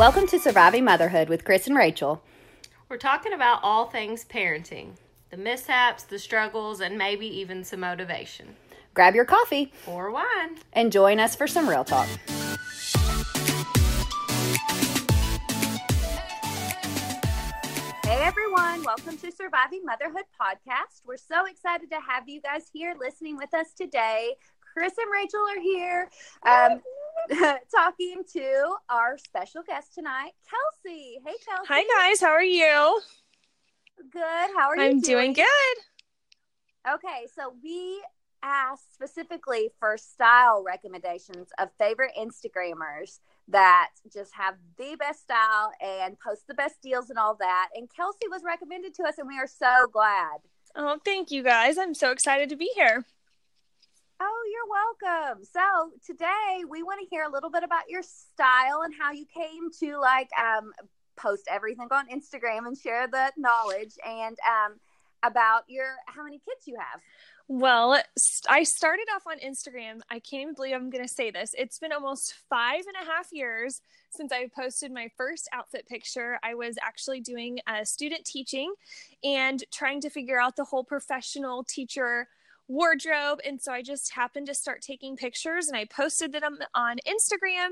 Welcome to Surviving Motherhood with Chris and Rachel. We're talking about all things parenting the mishaps, the struggles, and maybe even some motivation. Grab your coffee Or wine. and join us for some real talk. Hey everyone, welcome to Surviving Motherhood podcast. We're so excited to have you guys here listening with us today. Chris and Rachel are here um, talking to our special guest tonight, Kelsey. Hey Kelsey. Hi guys, how are you? Good. How are you I'm doing good. Okay, so we asked specifically for style recommendations of favorite Instagrammers that just have the best style and post the best deals and all that. And Kelsey was recommended to us, and we are so glad. Oh, thank you guys. I'm so excited to be here. Oh, you're welcome. So today we want to hear a little bit about your style and how you came to like um, post everything on Instagram and share the knowledge and um, about your how many kids you have. Well, I started off on Instagram. I can't even believe I'm going to say this. It's been almost five and a half years since I posted my first outfit picture. I was actually doing uh, student teaching and trying to figure out the whole professional teacher wardrobe. And so I just happened to start taking pictures and I posted them on Instagram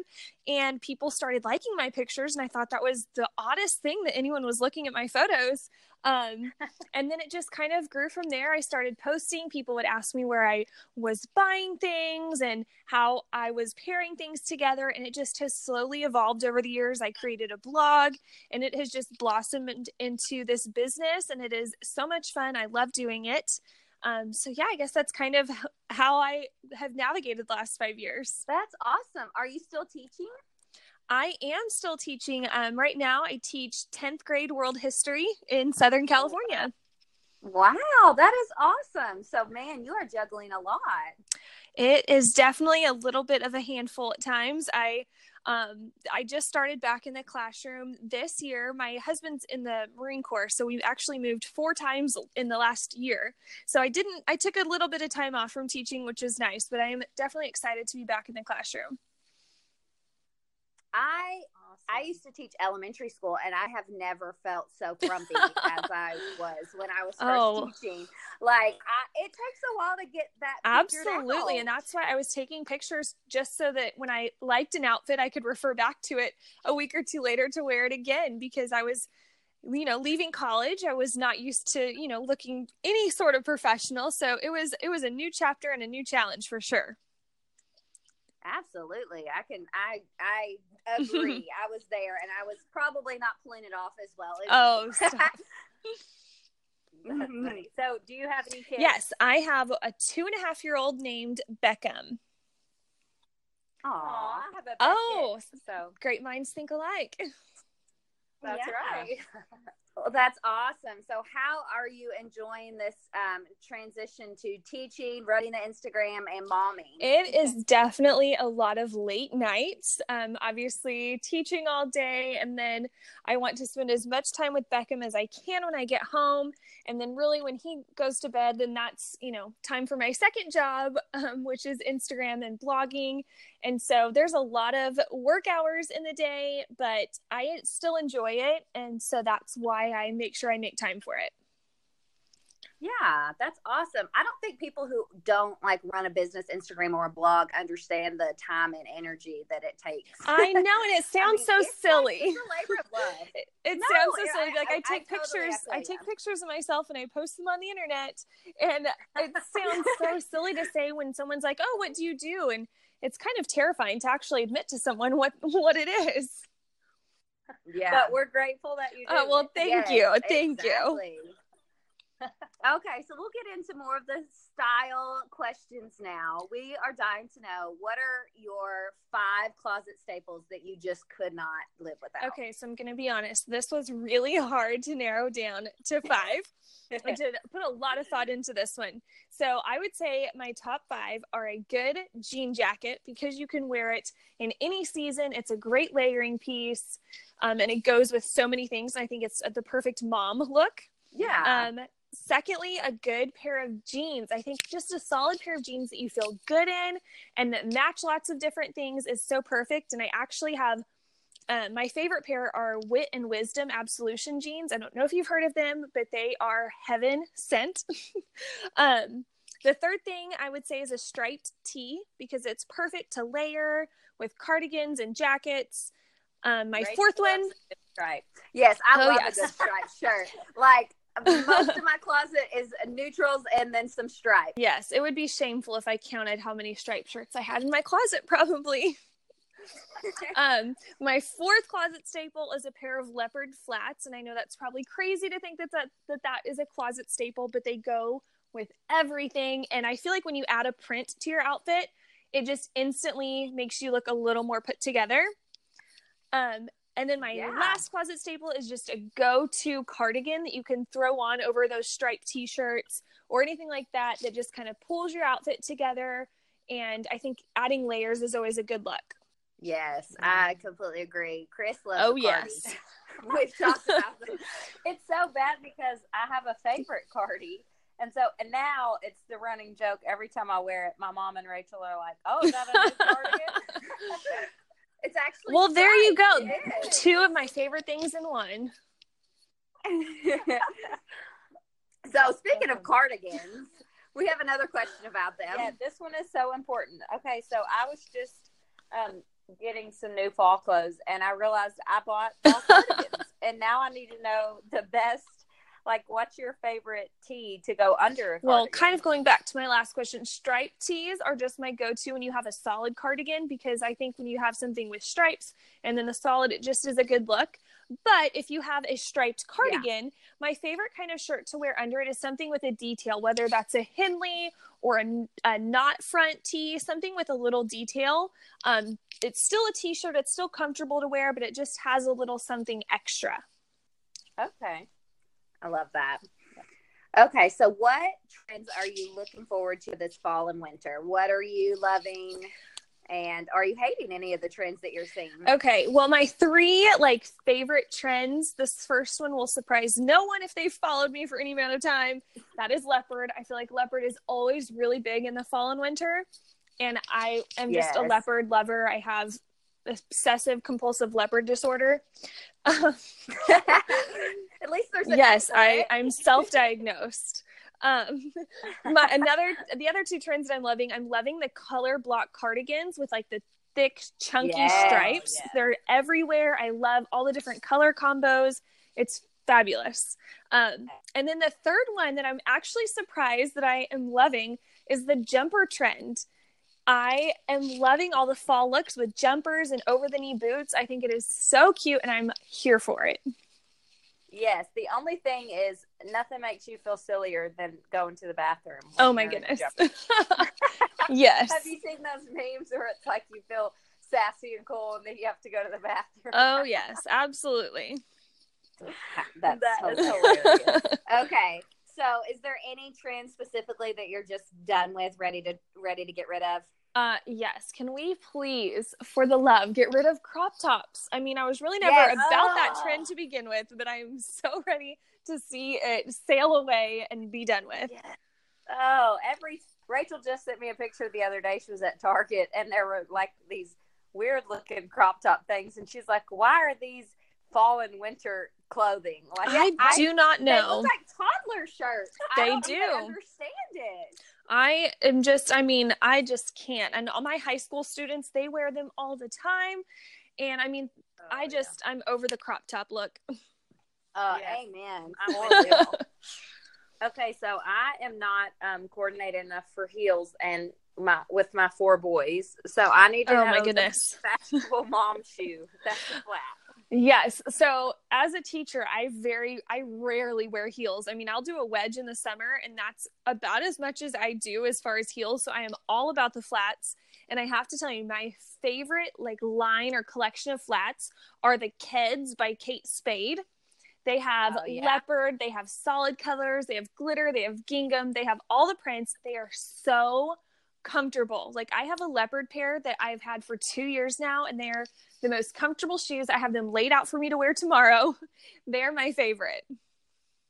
and people started liking my pictures. And I thought that was the oddest thing that anyone was looking at my photos. Um, and then it just kind of grew from there. I started posting. People would ask me where I was buying things and how I was pairing things together. And it just has slowly evolved over the years. I created a blog and it has just blossomed into this business. And it is so much fun. I love doing it. Um, so yeah, I guess that's kind of how I have navigated the last five years. That's awesome. Are you still teaching? I am still teaching. Um, right now, I teach 10th grade world history in Southern California. Wow, that is awesome. So, man, you are juggling a lot. It is definitely a little bit of a handful at times. I um, I just started back in the classroom this year. My husband's in the Marine Corps, so we've actually moved four times in the last year. So I didn't. I took a little bit of time off from teaching, which is nice. But I am definitely excited to be back in the classroom. I I used to teach elementary school, and I have never felt so grumpy as I was when I was first Oh. teaching. Like, I, it takes a while to get that Absolutely. And that's why I was taking pictures just so that when I liked an outfit, I could refer back to it a week or two later to wear it again because I was, you know, leaving college. I was not used to, you know, looking any sort of professional. So it was, it was a new chapter and a new challenge for sure. Absolutely, I can. I I agree. I was there, and I was probably not pulling it off as well. Oh, stop. So, do you have any kids? Yes. I have a two and a half year old named Beckham. Aw, I have a Oh. Beckett, so Great minds think alike. that's Yeah. right. Well, that's awesome. So, how are you enjoying this um, transition to teaching, running the Instagram, and momming? It is definitely a lot of late nights. Um, obviously, teaching all day, and then I want to spend as much time with Beckham as I can when I get home. And then, really, when he goes to bed, then that's you know time for my second job, um, which is Instagram and blogging. And so, there's a lot of work hours in the day, but I still enjoy it, and so that's why I make sure I make time for it. Yeah, that's awesome. I don't think people who don't like run a business, Instagram, or a blog understand the time and energy that it takes. I know, and it I sounds mean, so it's like- silly. it's a labor of love. It, it No, sounds so silly. I- Like I, I- I take totally pictures, feel I take pictures of myself and I post them on the internet, and it sounds so silly to say when someone's like, "Oh, what do you do?" and it's kind of terrifying to actually admit to someone what what it is. Yeah. But we're grateful that you. Oh, well, thank you. Thank you. okay, so we'll get into more of the style questions now. We are dying to know what are your five closet staples that you just could not live without? Okay, so I'm going to be honest. This was really hard to narrow down to five. I did put a lot of thought into this one. So I would say my top five are a good jean jacket because you can wear it in any season. It's a great layering piece. Um, and it goes with so many things. I think it's the perfect mom look. Yeah. Um, secondly, a good pair of jeans. I think just a solid pair of jeans that you feel good in and that match lots of different things is so perfect. And I actually have uh, my favorite pair are Wit and Wisdom Absolution jeans. I don't know if you've heard of them, but they are heaven sent. um, the third thing I would say is a striped tee because it's perfect to layer with cardigans and jackets. Um, my Rachel fourth one. stripe. Yes, I Oh, love yes. a good stripe shirt. Like most of my closet is neutrals and then some stripes. Yes, it would be shameful if I counted how many striped shirts I had in my closet, probably. um, my fourth closet staple is a pair of leopard flats, and I know that's probably crazy to think that that that, that is a closet staple, but they go with everything. And I feel like when you add a print to your outfit, it just instantly makes you look a little more put together. Um, and then my Yeah. last closet staple is just a go-to cardigan that you can throw on over those striped t-shirts or anything like that that just kind of pulls your outfit together. And I think adding layers is always a good look. Yes, I completely agree. Chris loves Oh, yes. We've talked about this. it's so bad because I have a favorite cardi. And so, and now it's the running joke every time I wear it. My mom and Rachel are like, "Oh, is that a new cardigan?" It's actually Well, there you go. striped. It is. Two of my favorite things in one. so speaking of cardigans, we have another question about them. yeah, this one is so important. Okay, so I was just um, getting some new fall clothes, and I realized I bought fall cardigans, and now I need to know the best. Like, what's your favorite tee to go under a cardigan? Well, kind of going back to my last question, striped tees are just my go-to when you have a solid cardigan because I think when you have something with stripes and then the solid, it just is a good look. But if you have a striped cardigan, my favorite kind of shirt to wear under it is something with a detail, whether that's a Henley or a, a knot front tee, something with a little detail. Um, it's still a t-shirt; it's still comfortable to wear, but it just has a little something extra. okay. I love that. Okay, so what trends are you looking forward to this fall and winter? What are you loving? And are you hating any of the trends that you're seeing? Okay, well, my three like favorite trends. This first one will surprise no one if they've followed me for any amount of time. That is leopard. I feel like leopard is always really big in the fall and winter, and I am just a leopard lover. I have obsessive compulsive leopard disorder. At least there's a yes, I I'm self-diagnosed. Um, my another the other two trends that I'm loving. I'm loving the color block cardigans with like the thick chunky stripes. They're everywhere. I love all the different color combos. It's fabulous. Um, and then the third one that I'm actually surprised that I am loving is the jumper trend. I am loving all the fall looks with jumpers and over the knee boots. I think it is so cute and I'm here for it. Yes, the only thing is nothing makes you feel sillier than going to the bathroom. Oh my you're in a goodness. yes. Have you seen those memes where it's like you feel sassy and cool and then you have to go to the bathroom? Oh yes, absolutely. That's That is hilarious. Okay, so is there any trend specifically that you're just done with, ready to ready to get rid of? Uh yes, can we please for the love get rid of crop tops? I mean, I was really never Yes. about that Oh. trend to begin with, but I'm so ready to see it sail away and be done with. Oh, every Rachel just sent me a picture the other day. She was at Target and there were like these weird looking crop top things, and she's like, "Why are these fall and winter clothing?" Like I do not They know. look like toddler shirts. They I don't do. understand it. I am just, I mean, I just can't. And all my high school students, they wear them all the time. And I mean, I Oh, just, I'm over the crop top look. Uh, Yes. Amen. I'm. Okay, so I am not um, coordinated enough for heels and my with my four boys. So I need to Oh know my the goodness. fashionable mom shoe. That's a flat. Yes. So as a teacher, I very I rarely wear heels. I mean, I'll do a wedge in the summer and that's about as much as I do as far as heels. So I am all about the flats. And I have to tell you, my favorite like line or collection of flats are the Keds by Kate Spade. They have Oh, yeah. leopard, they have solid colors, they have glitter, they have gingham, they have all the prints. They are so comfortable. Like I have a leopard pair that I've had for 2 years now and they're the most comfortable shoes. I have them laid out for me to wear tomorrow. They're my favorite.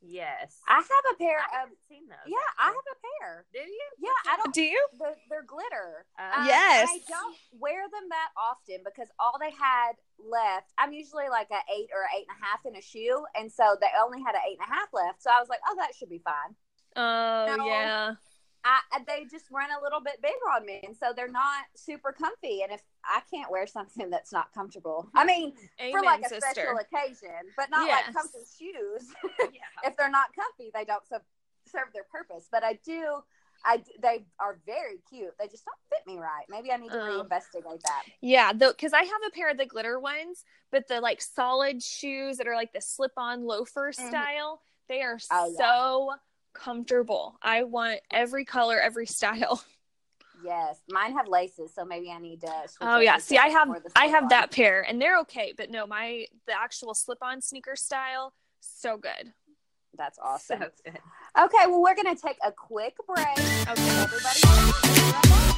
Yes. I have a pair I of haven't seen those. yeah, I have a pair. Do you? Yeah, I don't. Do you? The, they're glitter. Uh, Um, Yes. I don't wear them that often because all they had left. I'm usually like a eight or eight and a half in a shoe, and so they only had an eight and a half left. So I was like, oh, that should be fine. Oh, No. yeah. I, they just run a little bit bigger on me, and so they're not super comfy. And if I can't wear something that's not comfortable, I mean, Amen, for like a sister. special occasion, but not Yes. like comfy shoes. yeah. if they're not comfy, they don't serve, serve their purpose. But I do, I they are very cute. They just don't fit me right. Maybe I need to Oh. reinvestigate that. Yeah, though, because I have a pair of the glitter ones, but the like solid shoes that are like the slip-on loafer Mhm. style, they are Oh, yeah. Comfortable. I want every color, every style. Yes, mine have laces, so maybe I need to. Switch Oh yeah, see, I have I have that pair, and they're okay, but no, my the actual slip-on sneaker style, so good. That's awesome. So good. Okay, well, we're gonna take a quick break. Okay. Everybody,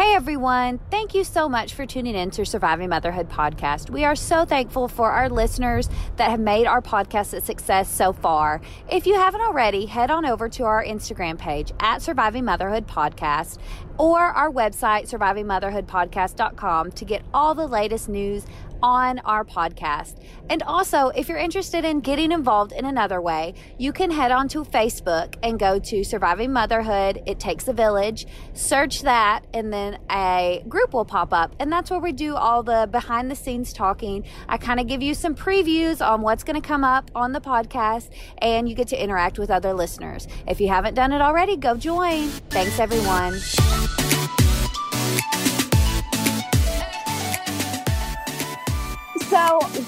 Hey everyone, thank you so much for tuning in to Surviving Motherhood podcast. We are so thankful for our listeners that have made our podcast a success so far. If you haven't already, head on over to our Instagram page at Surviving Motherhood Podcast or our website, survivingmotherhoodpodcast.com, to get all the latest news on our podcast. And also, if you're interested in getting involved in another way, you can head on to Facebook and go to Surviving Motherhood. It takes a village. Search that, and then a group will pop up. And that's where we do all the behind the scenes talking. I kind of give you some previews on what's going to come up on the podcast, and you get to interact with other listeners. If you haven't done it already, go join. Thanks, everyone.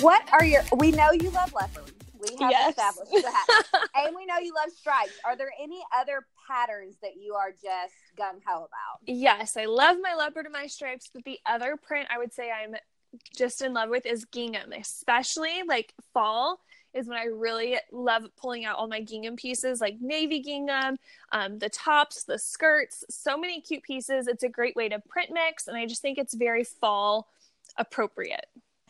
What are your? We know you love leopard. We have Yes. established that, and we know you love stripes. Are there any other patterns that you are just gung ho about? Yes, I love my leopard and my stripes, but the other print I would say I'm just in love with is gingham, especially like fall is when I really love pulling out all my gingham pieces, like navy gingham, um, the tops, the skirts, so many cute pieces. It's a great way to print mix, and I just think it's very fall appropriate.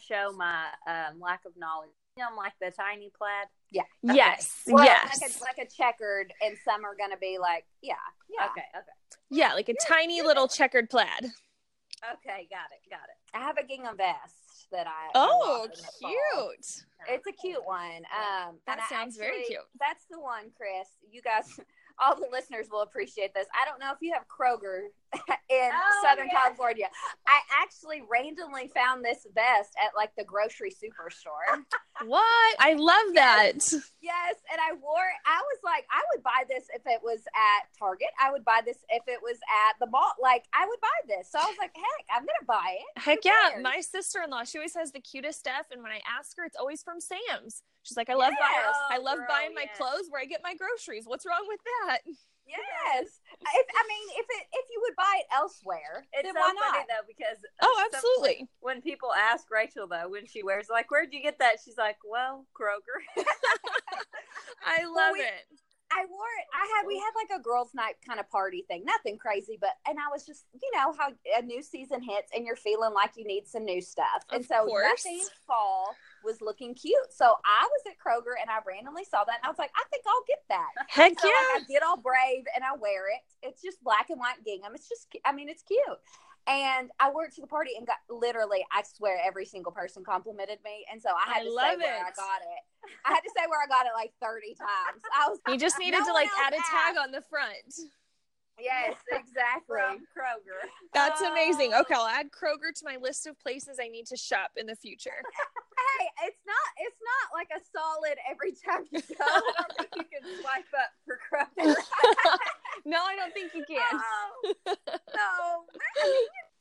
Show my um, lack of knowledge. You know, like the tiny plaid. Yeah. Yes, Well, yes, Like a, like a checkered, and some are going to be like, yeah, yeah. Okay, okay, yeah, like a tiny little checkered plaid. okay. Got it, got it. I have a gingham vest that I. Oh, love in the fall. cute. It's a cute one. Um, That sounds very cute. That's the one, Chris. You guys, all the listeners will appreciate this. I don't know if you have Kroger in Oh, Southern yes. California. I actually randomly found this vest at like the grocery superstore. What? I love that. yes, and I wore wore. I was like, I would buy this if it was at Target. I would buy this if it was at the mall. Like, I would buy this. So I was like, heck, I'm gonna buy it. Heck yeah. My sister in law, she always has the cutest stuff. And when I ask her, it's always from Sam's. She's like, I love buying Yes. I love girl, buying my yes. clothes where I get my groceries. What's wrong with that? Yes. If, I mean, if it if you would buy it elsewhere, It's then so why funny though because Oh, some- absolutely. when people ask Rachel though when she wears like where'd you get that she's like well Kroger I love we- it. I wore it. I had we had like a girls' night kind of party thing, nothing crazy, but and I was just you know how a new season hits and you're feeling like you need some new stuff, and Of so course. nothing fall was looking cute. So I was at Kroger and I randomly saw that and I was like, I think I'll get that. Heck So yeah. like, I get all brave and I wear it. It's just black and white gingham. It's just, I mean, it's cute. And I wore it to the party and got literally, I swear, every single person complimented me. And so I had I to love say where I got it. I had to say where I got it like 30 times. I was You just needed No to like add a tag asked. on the front. Yes, exactly. from Kroger That's um, amazing. Oh. Okay, I'll add Kroger to my list of places I need to shop in the future. Hey, it's not, it's not like a solid every time you go. I don't think you can swipe up for Kroger. no, I don't think you can. Oh, no.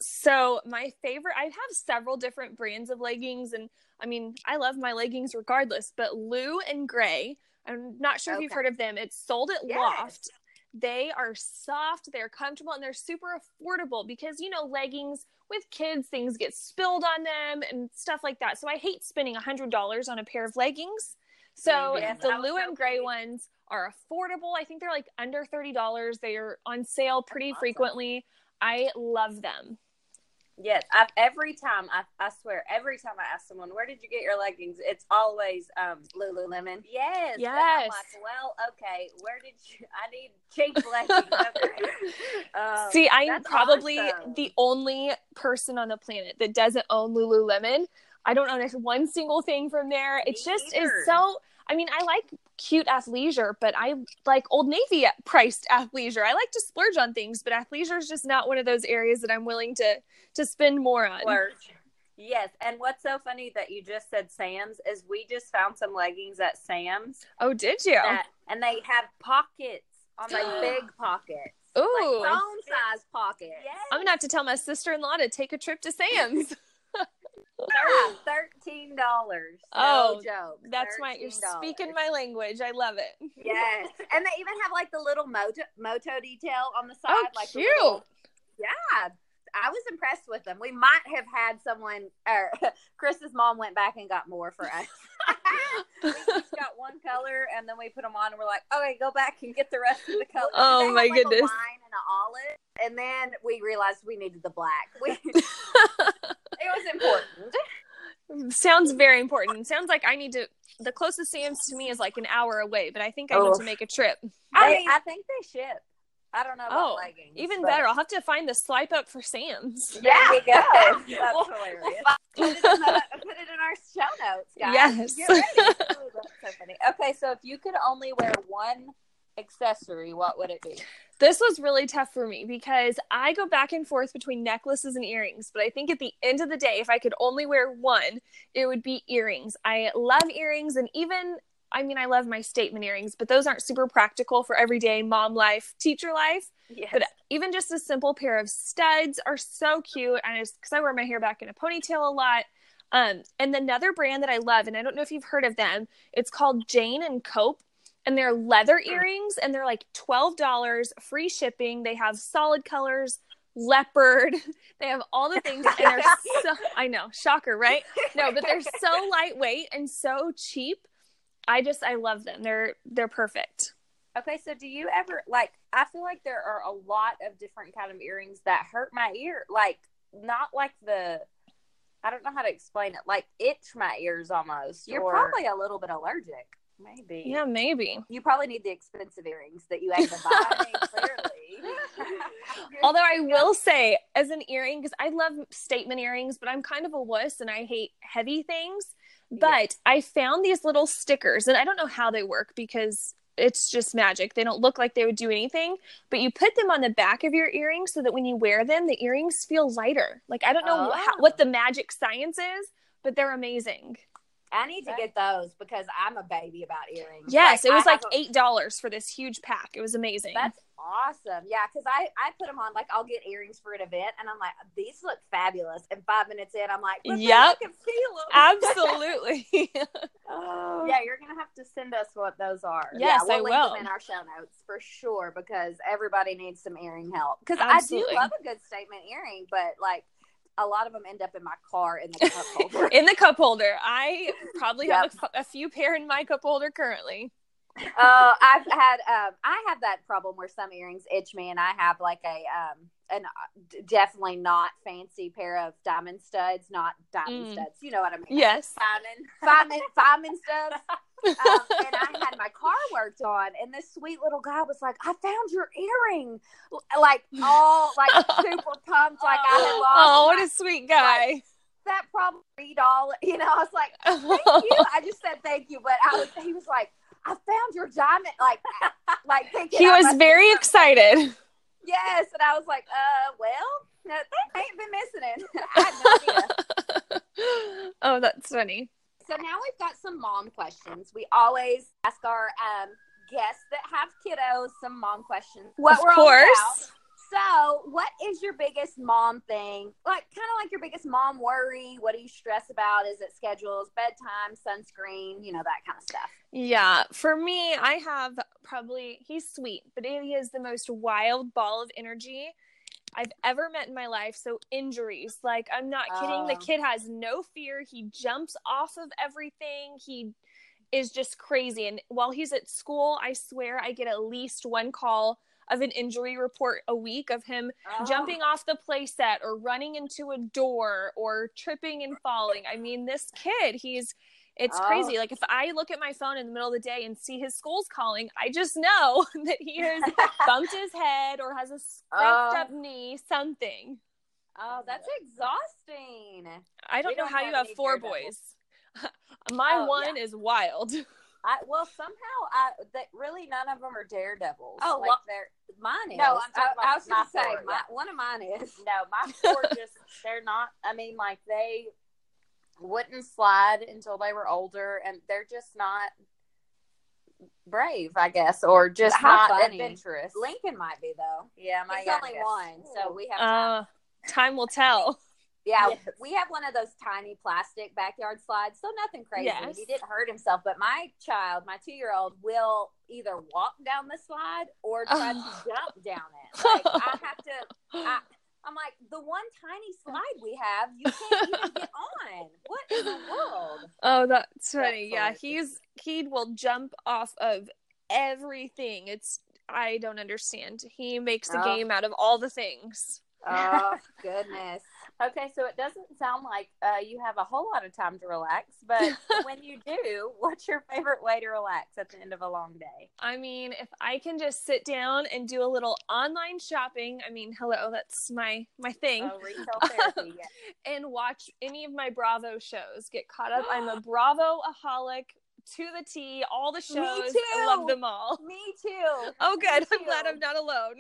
So my favorite, I have several different brands of leggings, and I mean, I love my leggings regardless. But Lou and Grey, I'm not sure if you've heard of them. It's sold at Yes. Loft. They are soft, they're comfortable, and they're super affordable because you know leggings with kids, things get spilled on them and stuff like that. So I hate spending a hundred dollars on a pair of leggings. So Yes, the Lou and Grey hoping- ones are affordable. I think they're like under thirty dollars. They are on sale pretty awesome. frequently. I love them. Yes I've every time I, I swear every time I ask someone where did you get your leggings it's always um Lululemon. yes Yes. like well okay where did you I need cheap leggings um, See, I'm probably awesome. the only person on the planet that doesn't own Lululemon. I don't own one single thing from there. It Me just is so. I mean, I like cute athleisure, but I like Old Navy priced athleisure. I like to splurge on things, but athleisure is just not one of those areas that I'm willing to to spend more on. splurge. Yes, and what's so funny that you just said Sam's is we just found some leggings at Sam's Oh, did you? that, and they have pockets on Like the big pockets. Ooh, Like phone size pockets. Yes. I'm gonna have to tell my sister in law to take a trip to Sam's. Thir- Thirteen dollars. Oh, no joke. That's my you're speaking my language. I love it. Yes, and they even have like the little moto, moto detail on the oh, side. Oh, like cute. little- yeah, I was impressed with them. We might have had someone, or Chris's mom went back and got more for us. We each got one color, and then we put them on, and we're like, okay, go back and get the rest of the color. Oh, They had, my like, goodness. A lime and an olive, and then we realized we needed the black. We, it was important. Sounds very important. Sounds like I need to. The closest Sam's to me is like an hour away, but I think I need Oh. to make a trip. I mean- I think they ship. I don't know about Oh, leggings. even but- better. I'll have to find the swipe up for Sam's. There Yeah. we go. That's We'll- hilarious. put, it in the, put it in our show notes, guys. Yes. Get ready. Oh, that's so funny. Okay, so if you could only wear one accessory, what would it be? This was really tough for me because I go back and forth between necklaces and earrings. But I think at the end of the day, if I could only wear one, it would be earrings. I love earrings, and even I mean, I love my statement earrings, but those aren't super practical for everyday mom life, teacher life. Yes. But even just a simple pair of studs are so cute. And it's because I wear my hair back in a ponytail a lot. Um, and another brand that I love, and I don't know if you've heard of them, it's called Jane and Cope. And they're leather earrings, and they're like $12, free shipping. They have solid colors, leopard. They have all the things, and they're so, I know, shocker, right? No, but they're so lightweight and so cheap. I just, I love them. They're, they're perfect. Okay, so do you ever like? I feel like there are a lot of different kind of earrings that hurt my ear. Like not like the. I don't know how to explain it. Like itch my ears almost. You're or- probably a little bit allergic. maybe. Yeah, maybe. You probably need the expensive earrings that you ain't gonna buy. clearly. Although I will say, as an earring, because I love statement earrings, but I'm kind of a wuss and I hate heavy things. But I found these little stickers, and I don't know how they work because it's just magic. They don't look like they would do anything, but you put them on the back of your earrings so that when you wear them, the earrings feel lighter. Like I don't know Oh. how, what oh. the magic science is, but they're amazing. I need to get those because I'm a baby about earrings. Yes, Like, it was I like eight dollars for this huge pack. It was amazing. That's awesome. Yeah, because I I put them on like I'll get earrings for an event, and I'm like, these look fabulous. And five minutes in, I'm like, I Yep. can feel them. Absolutely. oh. Yeah, you're gonna have to send us what those are. Yes, yeah, I we'll link will. them in our show notes for sure because everybody needs some earring help. Because I do love a good statement earring, but like a lot of them end up in my car in the cup holder. in the cup holder. I probably have a, a few pair in my cup holder currently. uh, I've had um, I have that problem where some earrings itch me, and I have like a um, an uh, definitely not fancy pair of diamond studs, not diamond Mm. studs. You know what I mean? Yes. Fireman, fireman, fireman studs. Um, and I had my car worked on, and this sweet little guy was like, "I found your earring," like all like super pumped, like I had lost. Oh, what a sweet guy. that probably read all. You know, I was like, "Thank you." I just said thank you, but I was. He was like, "I found your diamond," like, like thinking he was very excited. Yes, and I was like, "Uh, well, no, they ain't been missing it." I had no idea. oh, that's funny. So now we've got some mom questions. We always ask our um, guests that have kiddos some mom questions. What of we're all about. course. So, what is your biggest mom thing? Like, kind of like your biggest mom worry. What do you stress about? Is it schedules, bedtime, sunscreen, you know, that kind of stuff? Yeah, for me, I have probably he's sweet, but he is the most wild ball of energy I've ever met in my life. So injuries, like I'm not kidding. The Oh. kid has no fear. He jumps off of everything. He is just crazy. And while he's at school, I swear I get at least one call of an injury report a week of him Oh. jumping off the playset or running into a door or tripping and falling. I mean, this kid, he's it's Oh. crazy. Like if I look at my phone in the middle of the day and see his school's calling, I just know that he has bumped his head or has a scraped Oh. up knee, something. Oh, that's exhausting. I don't We know don't how have you have four boys. my Oh, one is wild. I, well, somehow I that really none of them are daredevils. Oh, like well- they're Mine is. No, I'm talking I, about I was going to my say, four, my, yeah. one of mine is. no, my four just they're not. I mean, like they wouldn't slide until they were older, and they're just not brave, I guess, or just How not funny. adventurous. Lincoln might be, though. Yeah, my He's only one, so we have time. Uh, time will tell. Yeah, Yes. we have one of those tiny plastic backyard slides, so nothing crazy. Yes. He didn't hurt himself, but my child, my two year old, will either walk down the slide or try Oh. to jump down it. Like I have to. I, I'm like the one tiny slide we have, you can't even get on. What in the world? Oh, that's funny. yeah, hilarious. he's he will jump off of everything. It's I don't understand. He makes a Oh. game out of all the things. Oh goodness. Okay, so it doesn't sound like uh, you have a whole lot of time to relax, but when you do, what's your favorite way to relax at the end of a long day? I mean, if I can just sit down and do a little online shopping, I mean, hello, that's my my thing. Oh, retail therapy. Yeah. and watch any of my Bravo shows. Get caught up. I'm a Bravo aholic to the T. All the shows. I love them all. Me too. Oh, good. Me I'm glad. I'm not alone.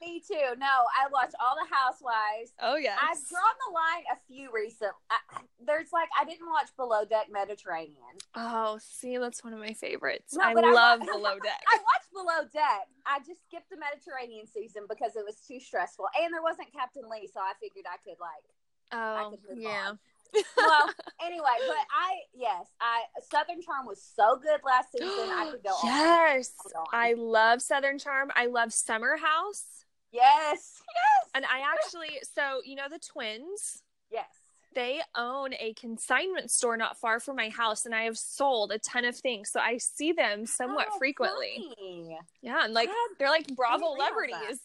Me too. No, I watch all the Housewives. Oh yes. I've drawn the line a few recent. I, there's like I didn't watch Below Deck Mediterranean. Oh, see, that's one of my favorites. No, I but I love Below Deck. I watched Below Deck. I just skipped the Mediterranean season because it was too stressful, and there wasn't Captain Lee, so I figured I could like. Oh, could yeah. Well, anyway, but I yes, I Southern Charm was so good last season. I could go. on. yes, on. I love Southern Charm. I love Summer House, Yes, yes, and I actually, so you know the twins. yes. They own a consignment store not far from my house, and I have sold a ton of things, so I see them somewhat Oh, frequently. funny. Yeah, and like God, they're like Bravo celebrities.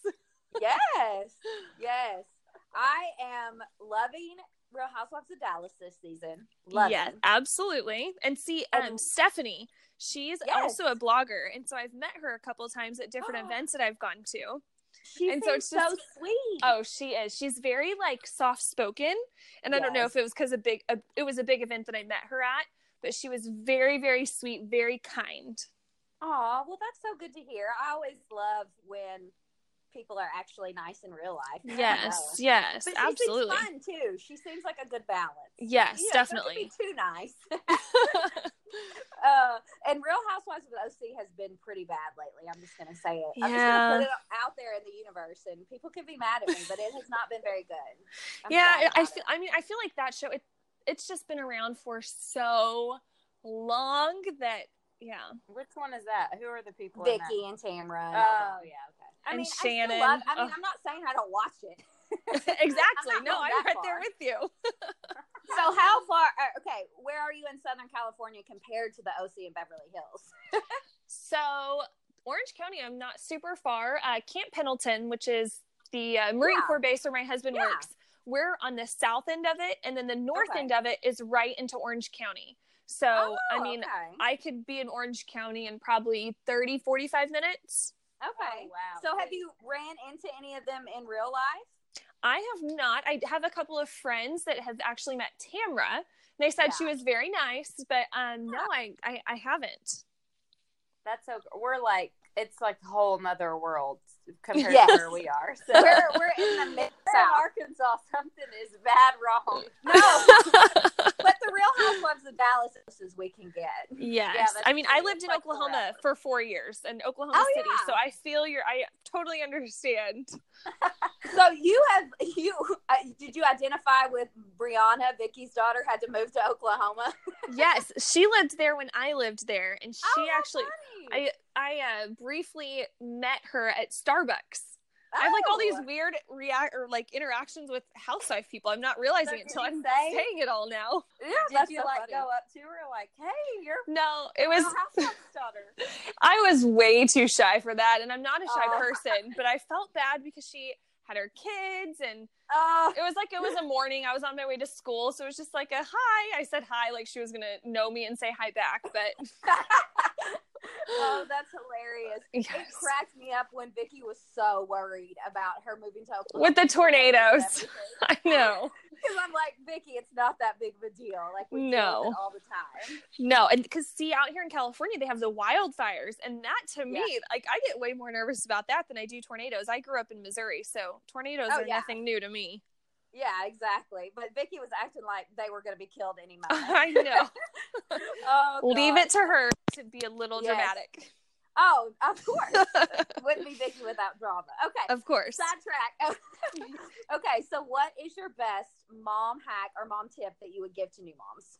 yes, yes. I am loving Real Housewives of Dallas this season. Loving. Yes, absolutely. And see, um, And- Stephanie, she's Yes. also a blogger, and so I've met her a couple times at different events that I've gone to. She And so so, it's just- sweet. Oh, she is. She's very like soft spoken, and I don't know if it was because a big, a, it was a big event that I met her at, but she was very, very sweet, very kind. Aw, well, that's so good to hear. I always love when people are actually nice in real life. Yes, yes, But she absolutely. seems fun too. She seems like a good balance. Yes, You know, don't definitely. be too nice. uh, and Real Housewives of OC has been pretty bad lately. I'm just gonna say it. I'm just gonna put it out there in the universe, and people can be mad at me, but it has not been very good. I'm yeah, I, I feel. it. I mean, I feel like that show. It it's just been around for so long that yeah. Which one is that? Who are the people? Vicki and Tamra. and all Oh yeah, okay. I And mean, Shannon. I, love, I mean, Ugh. I'm not saying I don't watch it. exactly. I'm No, I'm right there with you. So how far? Uh, okay, where are you in Southern California compared to the OC in Beverly Hills? So Orange County, I'm not super far. Uh, Camp Pendleton, which is the uh, Marine Yeah. Corps base where my husband Yeah. works, we're on the south end of it, and then the north Okay. end of it is right into Orange County. So I Oh, mean, okay. I could be in Orange County in probably 30, 45 minutes. Okay. Oh, wow. So have you ran into any of them in real life? I have not. I have a couple of friends that have actually met Tamra. They said she was very nice, but um, no, I, I, I haven't. That's so. We're like it's like a whole nother world compared Yes. to where we are. So We're we're in the mid south. Arkansas. Something is bad wrong. but the Real Housewives of Dallas is we can get. Yes. that's I mean, I lived in like Oklahoma forever. for four years in Oklahoma Oh, City. yeah. So I feel your, I totally understand. So you have you uh, did you identify with Briana, Vicki's daughter, had to move to Oklahoma? yes. She lived there when I lived there. And she Oh, actually, funny. I, I uh, briefly met her at Starbucks. I have like all these Oh. weird react or like interactions with housewife people. I'm not realizing it until I'm say- saying it all now. Yeah, Did that's you so like funny. go up to her like, "Hey, you're No, it was daughter"? I was way too shy for that, and I'm not a shy Oh. person, but I felt bad because she had her kids, and Oh, it was like it was a morning. I was on my way to school, so it was just like a hi. I said hi, like she was gonna know me and say hi back, but oh, that's hilarious. It cracked me up when Vicki was so worried about her moving to Oklahoma with the tornadoes. I know. Because I'm like, Vicki, it's not that big of a deal. Like we No. all the time. No, and because see, out here in California, they have the wildfires, and that to me, like, I get way more nervous about that than I do tornadoes. I grew up in Missouri, so tornadoes Oh, are yeah. nothing new to me. Yeah, exactly. But Vicki was acting like they were going to be killed any moment. I know. oh, Leave it to her to be a little Yes. dramatic. Oh, of course. Wouldn't be Vicki without drama. Okay. Of course. Sidetrack. okay, so what is your best mom hack or mom tip that you would give to new moms?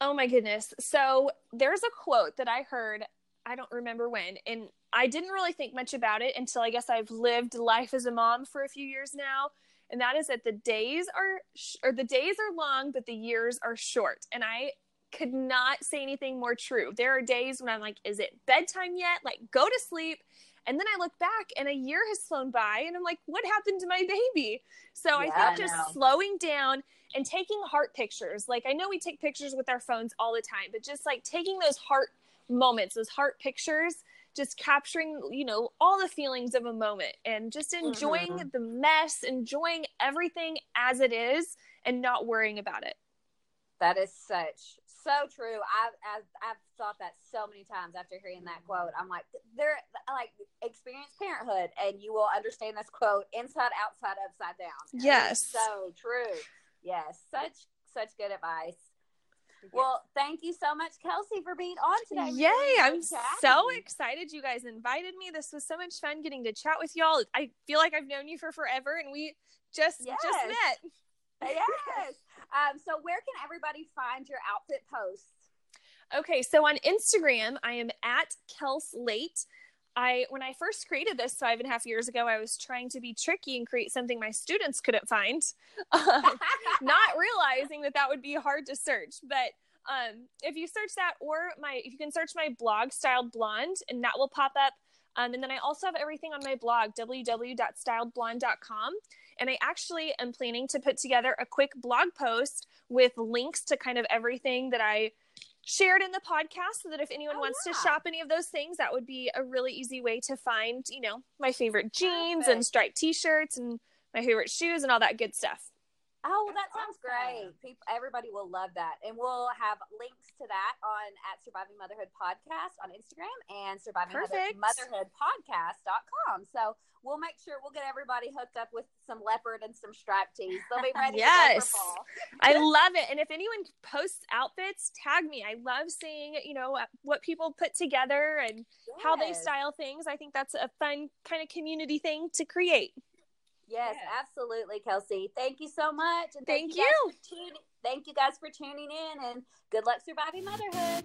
Oh my goodness. So there's a quote that I heard, I don't remember when, and I didn't really think much about it until I guess I've lived life as a mom for a few years now. And that is that the days are, sh- or the days are long, but the years are short. And I could not say anything more true. There are days when I'm like, is it bedtime yet? Like, go to sleep. And then I look back and a year has flown by and I'm like, what happened to my baby? So I Yeah, think I just know. slowing down and taking heart pictures. Like I know we take pictures with our phones all the time, but just like taking those heart moments, those heart pictures, just capturing, you know, all the feelings of a moment and just enjoying Mhm. the mess, enjoying everything as it is and not worrying about it. That is such so true. I've, I've I've thought that so many times after hearing that quote. I'm like, they're like experience parenthood, and you will understand this quote inside, outside, upside down. Yes. so true. Yes, such such good advice. Well, thank you so much, Kelsey, for being on today. Yay! really I'm so excited you guys invited me. This was so much fun getting to chat with y'all. I feel like I've known you for forever and we just just met. Yes. Um, so, where can everybody find your outfit posts? Okay, so on Instagram, I am at Kels Late. I when I first created this five and a half years ago, I was trying to be tricky and create something my students couldn't find, Uh, not realizing that that would be hard to search. But um, if you search that, or my if you can search my blog, Styled Blonde, and that will pop up. Um, and then I also have everything on my blog, www.styledblonde.com. And I actually am planning to put together a quick blog post with links to kind of everything that I shared in the podcast so that if anyone Oh, wants yeah. to shop any of those things, that would be a really easy way to find, you know, my favorite jeans and Perfect. striped t shirts and my favorite shoes and all that good stuff. Oh, well, that sounds great. People, everybody will love that, and we'll have links to that on at Surviving Motherhood Podcast on Instagram and Surviving Perfect. Motherhood Podcast.com. So we'll make sure we'll get everybody hooked up with some leopard and some striped tees. They'll be ready. Yes. for fall. I love it. And if anyone posts outfits, tag me. I love seeing, you know, uh, what people put together and how they style things. I think that's a fun kind of community thing to create. Yes, absolutely, Kelsey. Thank you so much, and Thank guys for tuning- thank you guys for tuning in, and good luck surviving motherhood.